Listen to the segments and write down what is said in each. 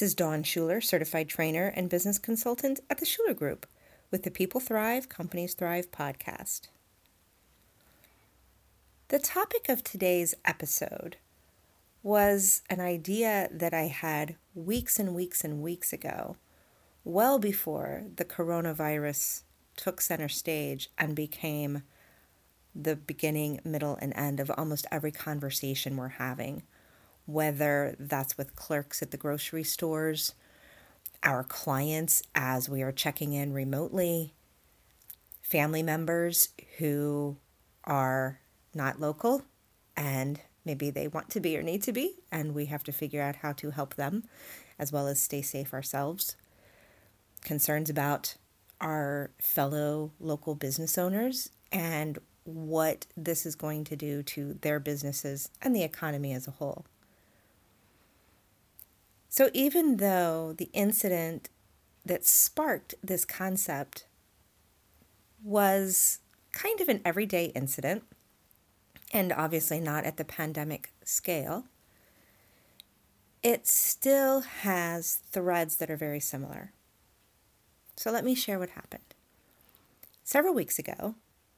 This is Dawn Shuler, certified trainer and business consultant at the Shuler Group with the People Thrive, Companies Thrive podcast. The topic of today's episode was an idea that I had weeks and weeks and weeks ago, well before the coronavirus took center stage and became the beginning, middle, and end of almost every conversation we're having, whether that's with clerks at the grocery stores, our clients as we are checking in remotely, family members who are not local and maybe they want to be or need to be, and we have to figure out how to help them as well as stay safe ourselves. Concerns about our fellow local business owners and what this is going to do to their businesses and the economy as a whole. So, even though the incident that sparked this concept was kind of an everyday incident, and obviously not at the pandemic scale, it still has threads that are very similar. So, let me share what happened. Several weeks ago,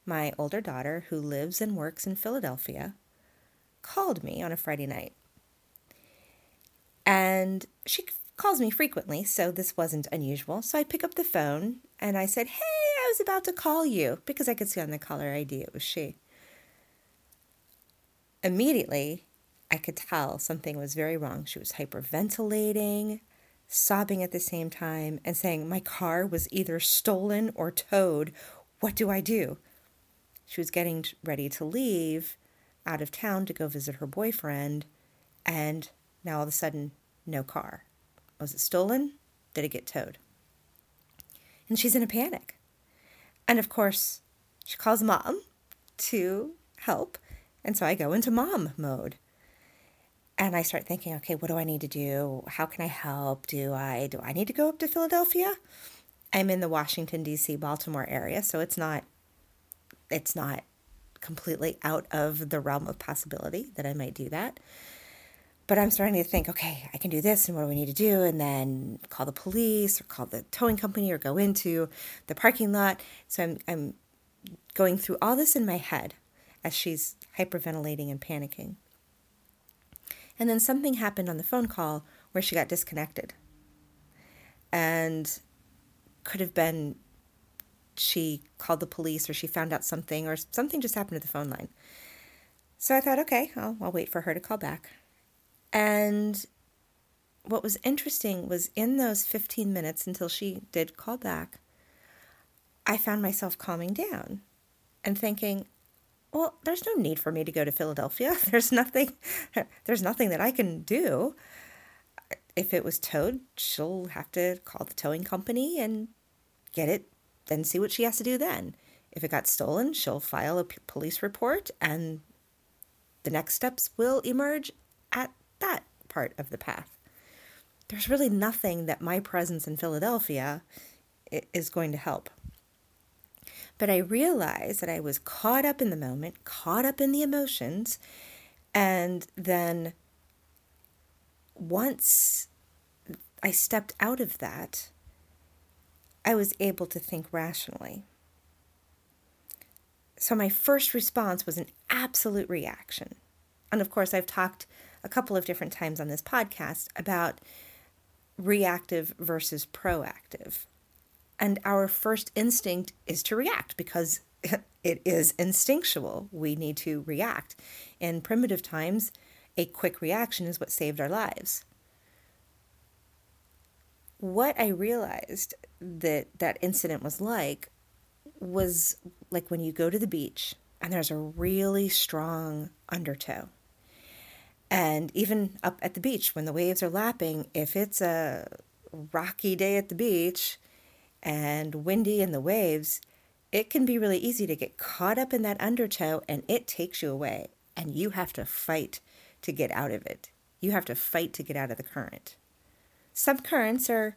my older daughter, who lives and works in Philadelphia, called me on a Friday night. And she calls me frequently, so this wasn't unusual. So I pick up the phone and I said, Hey, I was about to call you because I could see on the caller ID it was she. Immediately, I could tell something was very wrong. She was hyperventilating, sobbing at the same time, and saying, My car was either stolen or towed. What do I do? She was getting ready to leave out of town to go visit her boyfriend, and now all of a sudden, no car. Was it stolen? Did it get towed? And she's in a panic. And of course, she calls mom to help. And so I go into mom mode. And I start thinking, okay, what do I need to do? How can I help? Do I do I need to go up to Philadelphia? I'm in the Washington D.C. Baltimore area, so it's not it's not completely out of the realm of possibility that I might do that. But I'm starting to think, okay, I can do this, and what do we need to do? And then call the police or call the towing company or go into the parking lot. So I'm, I'm going through all this in my head as she's hyperventilating and panicking. And then something happened on the phone call where she got disconnected. And could have been she called the police or she found out something or something just happened to the phone line. So I thought, okay, I'll, I'll wait for her to call back. And what was interesting was in those 15 minutes until she did call back, I found myself calming down and thinking, well, there's no need for me to go to Philadelphia. There's nothing there's nothing that I can do. If it was towed, she'll have to call the towing company and get it then see what she has to do then. If it got stolen, she'll file a p- police report and the next steps will emerge at that part of the path. There's really nothing that my presence in Philadelphia is going to help. But I realized that I was caught up in the moment, caught up in the emotions, and then once I stepped out of that, I was able to think rationally. So my first response was an absolute reaction. And of course, I've talked a couple of different times on this podcast about reactive versus proactive. And our first instinct is to react because it is instinctual. We need to react. In primitive times, a quick reaction is what saved our lives what I realized that that incident was like was like when you go to the beach and there's a really strong undertow. And even up at the beach, when the waves are lapping, if it's a rocky day at the beach and windy in the waves, it can be really easy to get caught up in that undertow and it takes you away. And you have to fight to get out of it. You have to fight to get out of the current. Some currents are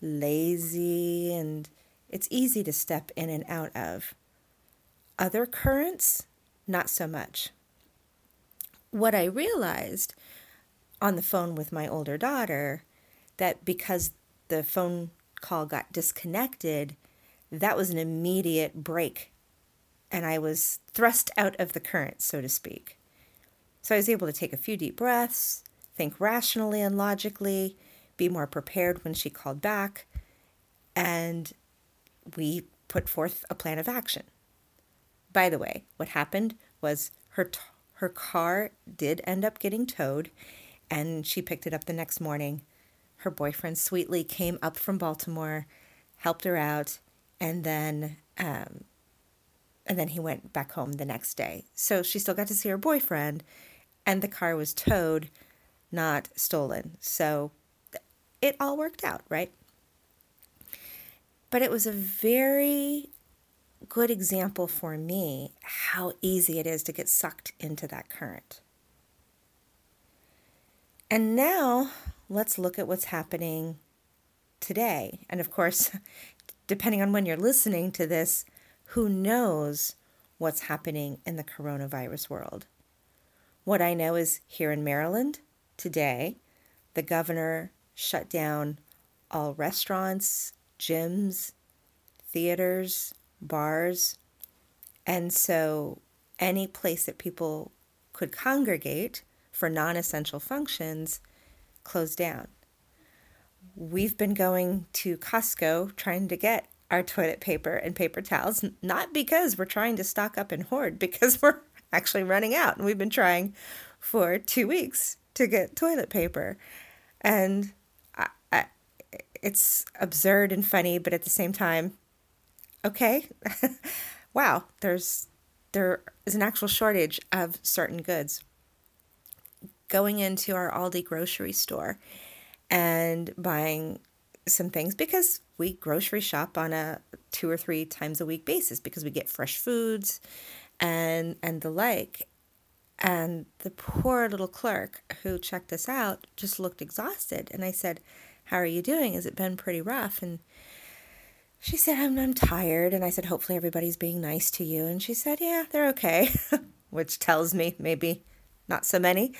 lazy and it's easy to step in and out of. Other currents, not so much. What I realized on the phone with my older daughter that because the phone call got disconnected, that was an immediate break. And I was thrust out of the current, so to speak. So I was able to take a few deep breaths, think rationally and logically, be more prepared when she called back, and we put forth a plan of action. By the way, what happened was her t- her car did end up getting towed and she picked it up the next morning. Her boyfriend sweetly came up from Baltimore, helped her out, and then um, and then he went back home the next day. So she still got to see her boyfriend, and the car was towed, not stolen. So it all worked out, right? But it was a very good example for me how easy it is to get sucked into that current. And now let's look at what's happening today. And of course, depending on when you're listening to this, who knows what's happening in the coronavirus world? What I know is here in Maryland today, the governor shut down all restaurants, gyms, theaters, bars. And so any place that people could congregate for non essential functions closed down. We've been going to Costco trying to get our toilet paper and paper towels, not because we're trying to stock up and hoard, because we're actually running out. And we've been trying for two weeks to get toilet paper. And I, I, it's absurd and funny, but at the same time, okay, wow, there's there is an actual shortage of certain goods. Going into our Aldi grocery store and buying some things because we grocery shop on a two or three times a week basis because we get fresh foods and and the like. And the poor little clerk who checked us out just looked exhausted. And i said how are you doing? Has it been pretty rough? And she said, I'm, I'm tired. And I said, hopefully everybody's being nice to you. And she said, yeah, they're okay, which tells me maybe not so many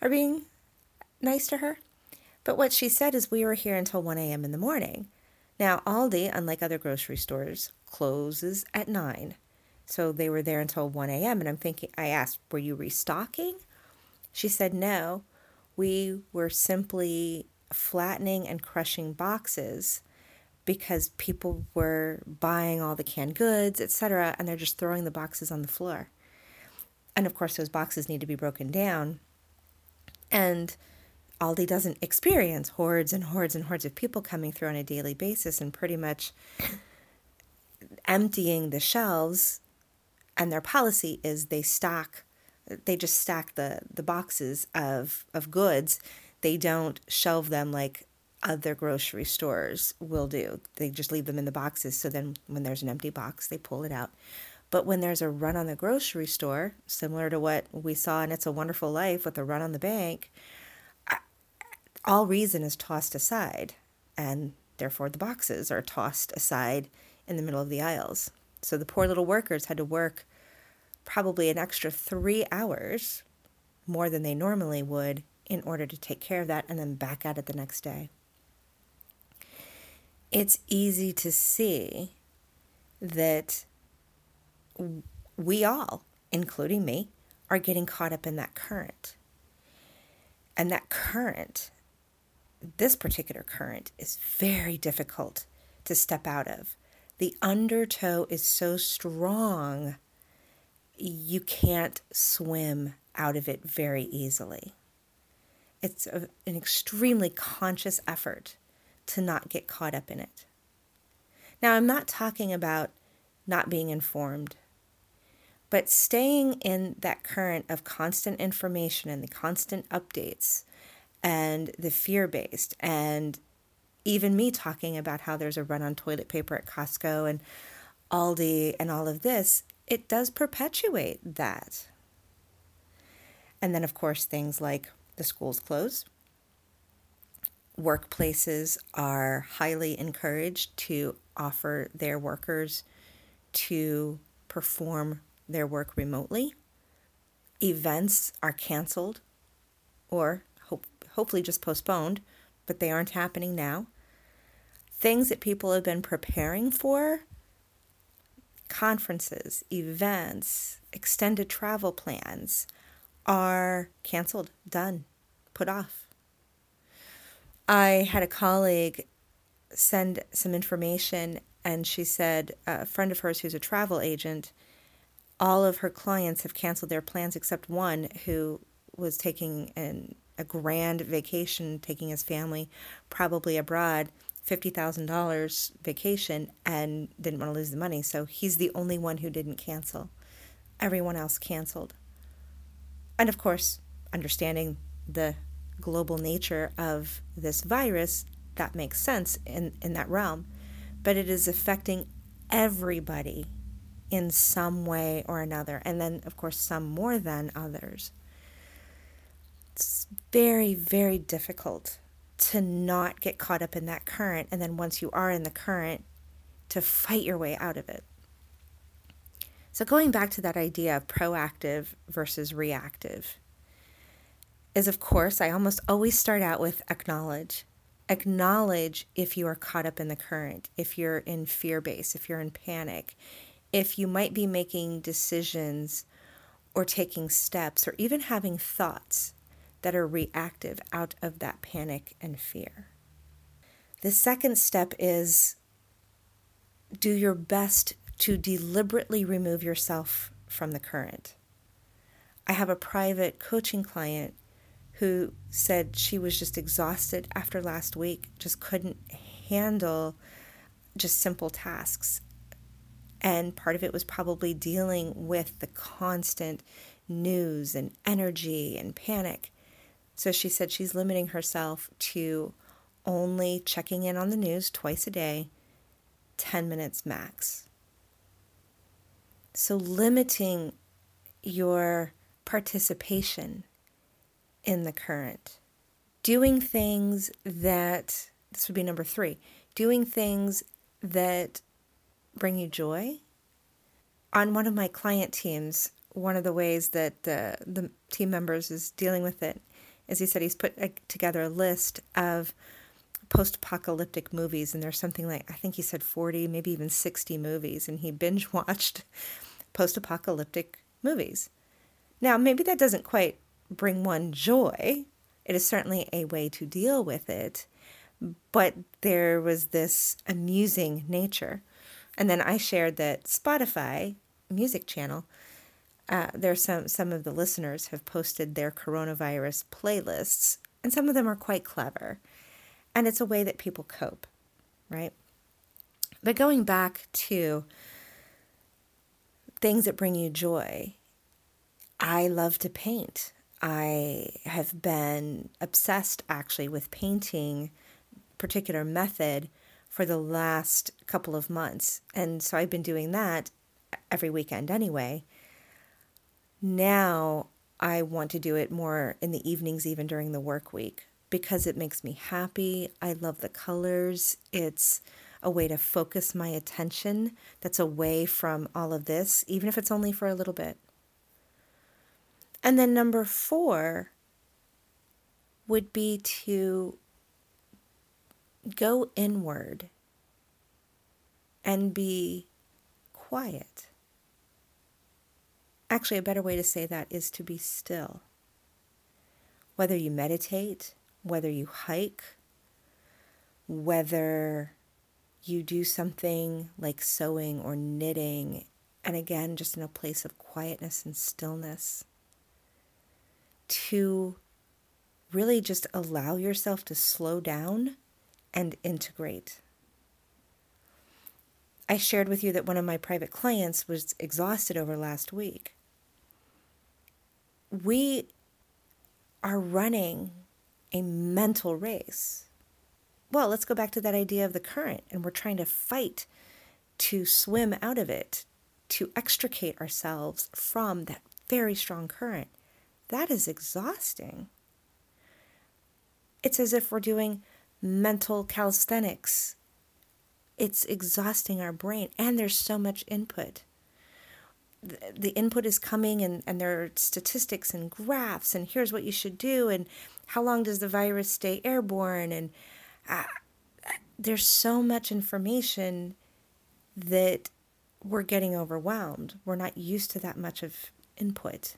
are being nice to her. But what she said is, we were here until 1 a.m. in the morning. Now, Aldi, unlike other grocery stores, closes at 9. So they were there until 1 a.m. And I'm thinking, I asked, were you restocking? She said, no. We were simply flattening and crushing boxes because people were buying all the canned goods, etc., and they're just throwing the boxes on the floor. And of course, those boxes need to be broken down. And Aldi doesn't experience hordes and hordes and hordes of people coming through on a daily basis and pretty much emptying the shelves. And their policy is they stock, they just stack the, the boxes of, of goods. They don't shelve them like other grocery stores will do. They just leave them in the boxes. So then when there's an empty box, they pull it out. But when there's a run on the grocery store, similar to what we saw in It's a Wonderful Life with the run on the bank, all reason is tossed aside. And therefore, the boxes are tossed aside in the middle of the aisles. So the poor little workers had to work probably an extra three hours more than they normally would in order to take care of that and then back at it the next day it's easy to see that we all, including me, are getting caught up in that current. And that current, this particular current, is very difficult to step out of. The undertow is so strong, you can't swim out of it very easily. It's a, an extremely conscious effort to not get caught up in it. Now, I'm not talking about not being informed, but staying in that current of constant information and the constant updates and the fear based, and even me talking about how there's a run on toilet paper at Costco and Aldi and all of this, it does perpetuate that. And then, of course, things like the schools close, workplaces are highly encouraged to offer their workers to perform their work remotely. Events are canceled or hope, hopefully just postponed but they aren't happening now. Things that people have been preparing for conferences, events, extended travel plans are canceled, done, put off. I had a colleague send some information, and she said uh, a friend of hers who's a travel agent, all of her clients have canceled their plans except one who was taking an, a grand vacation, taking his family probably abroad, $50,000 vacation, and didn't want to lose the money. So he's the only one who didn't cancel. Everyone else canceled. And of course, understanding the global nature of this virus, that makes sense in, in that realm. But it is affecting everybody in some way or another. And then, of course, some more than others. It's very, very difficult to not get caught up in that current. And then once you are in the current, to fight your way out of it. So, going back to that idea of proactive versus reactive, is of course, I almost always start out with acknowledge. Acknowledge if you are caught up in the current, if you're in fear base, if you're in panic, if you might be making decisions or taking steps or even having thoughts that are reactive out of that panic and fear. The second step is do your best to deliberately remove yourself from the current. I have a private coaching client who said she was just exhausted after last week, just couldn't handle just simple tasks. And part of it was probably dealing with the constant news and energy and panic. So she said she's limiting herself to only checking in on the news twice a day, 10 minutes max. So limiting your participation in the current. Doing things that, this would be number three, doing things that bring you joy. On one of my client teams, one of the ways that uh, the team members is dealing with it is he said he's put together a list of post-apocalyptic movies and there's something like i think he said 40 maybe even 60 movies and he binge watched post-apocalyptic movies now maybe that doesn't quite bring one joy it is certainly a way to deal with it but there was this amusing nature and then I shared that Spotify music channel, uh, there's some some of the listeners have posted their coronavirus playlists, and some of them are quite clever, and it's a way that people cope, right? But going back to things that bring you joy, I love to paint. I have been obsessed actually with painting particular method for the last couple of months. And so I've been doing that every weekend anyway. Now I want to do it more in the evenings, even during the work week, because it makes me happy. I love the colors. It's a way to focus my attention that's away from all of this, even if it's only for a little bit. And then number four would be to go inward and be quiet. Actually, a better way to say that is to be still. Whether you meditate, whether you hike, whether you do something like sewing or knitting, and again, just in a place of quietness and stillness, to really just allow yourself to slow down and integrate. I shared with you that one of my private clients was exhausted over last week. We are running a mental race. Well, let's go back to that idea of the current, and we're trying to fight to swim out of it, to extricate ourselves from that very strong current. That is exhausting. It's as if we're doing mental calisthenics. It's exhausting our brain, and there's so much input. the input is coming and, and there are statistics and graphs and here's what you should do and how long does the virus stay airborne and uh, there's so much information that we're getting overwhelmed we're not used to that much of input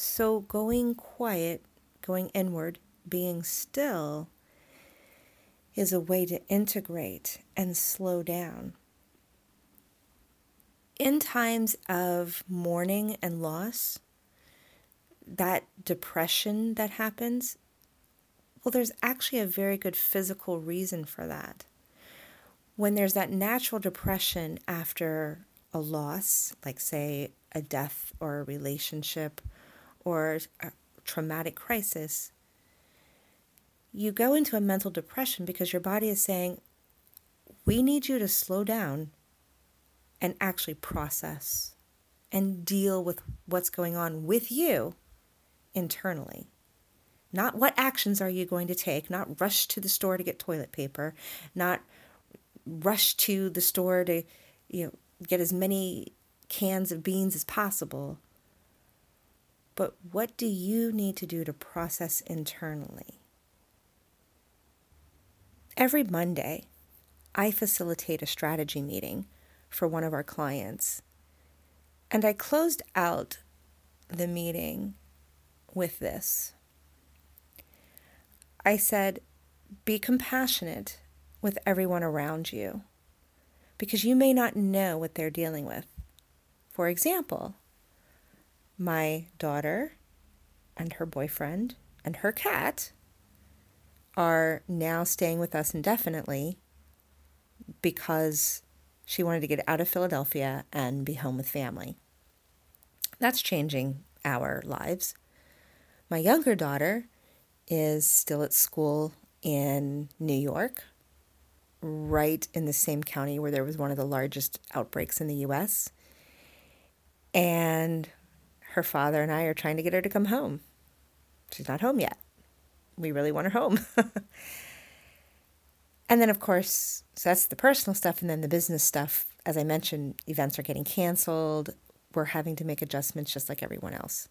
so going quiet going inward being still is a way to integrate and slow down in times of mourning and loss, that depression that happens, well, there's actually a very good physical reason for that. When there's that natural depression after a loss, like, say, a death or a relationship or a traumatic crisis, you go into a mental depression because your body is saying, We need you to slow down and actually process and deal with what's going on with you internally. Not what actions are you going to take, not rush to the store to get toilet paper, not rush to the store to you know get as many cans of beans as possible. But what do you need to do to process internally? Every Monday, I facilitate a strategy meeting for one of our clients. And I closed out the meeting with this. I said, Be compassionate with everyone around you because you may not know what they're dealing with. For example, my daughter and her boyfriend and her cat are now staying with us indefinitely because she wanted to get out of Philadelphia and be home with family. That's changing our lives. My younger daughter is still at school in New York, right in the same county where there was one of the largest outbreaks in the US. And her father and I are trying to get her to come home. She's not home yet. We really want her home. And then, of course, so that's the personal stuff. And then the business stuff, as I mentioned, events are getting canceled. We're having to make adjustments just like everyone else.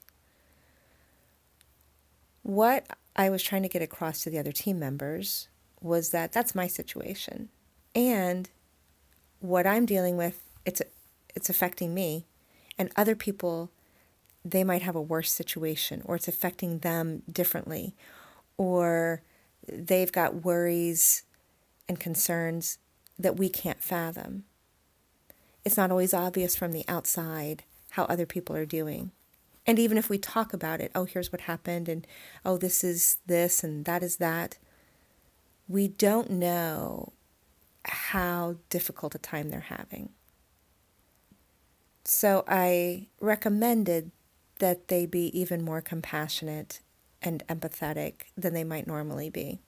What I was trying to get across to the other team members was that that's my situation. And what I'm dealing with, it's, it's affecting me. And other people, they might have a worse situation, or it's affecting them differently, or they've got worries and concerns that we can't fathom. It's not always obvious from the outside how other people are doing. And even if we talk about it, oh, here's what happened, and oh, this is this, and that is that, we don't know how difficult a time they're having. So I recommended that they be even more compassionate and empathetic than they might normally be.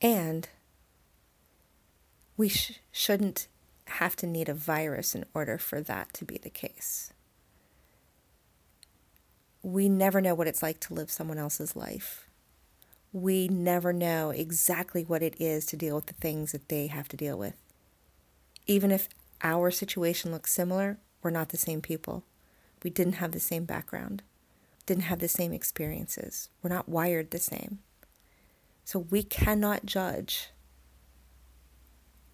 And we sh- shouldn't have to need a virus in order for that to be the case. We never know what it's like to live someone else's life. We never know exactly what it is to deal with the things that they have to deal with. Even if our situation looks similar, we're not the same people. We didn't have the same background, didn't have the same experiences. We're not wired the same. So we cannot judge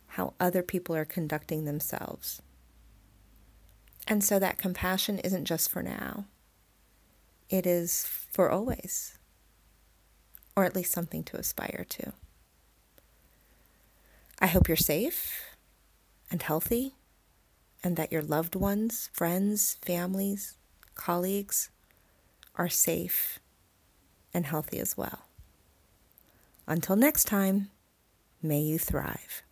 how other people are conducting themselves. And so that compassion isn't just for now, it is for always, or at least something to aspire to. I hope you're safe and healthy, and that your loved ones, friends, families, colleagues are safe and healthy as well. Until next time, may you thrive.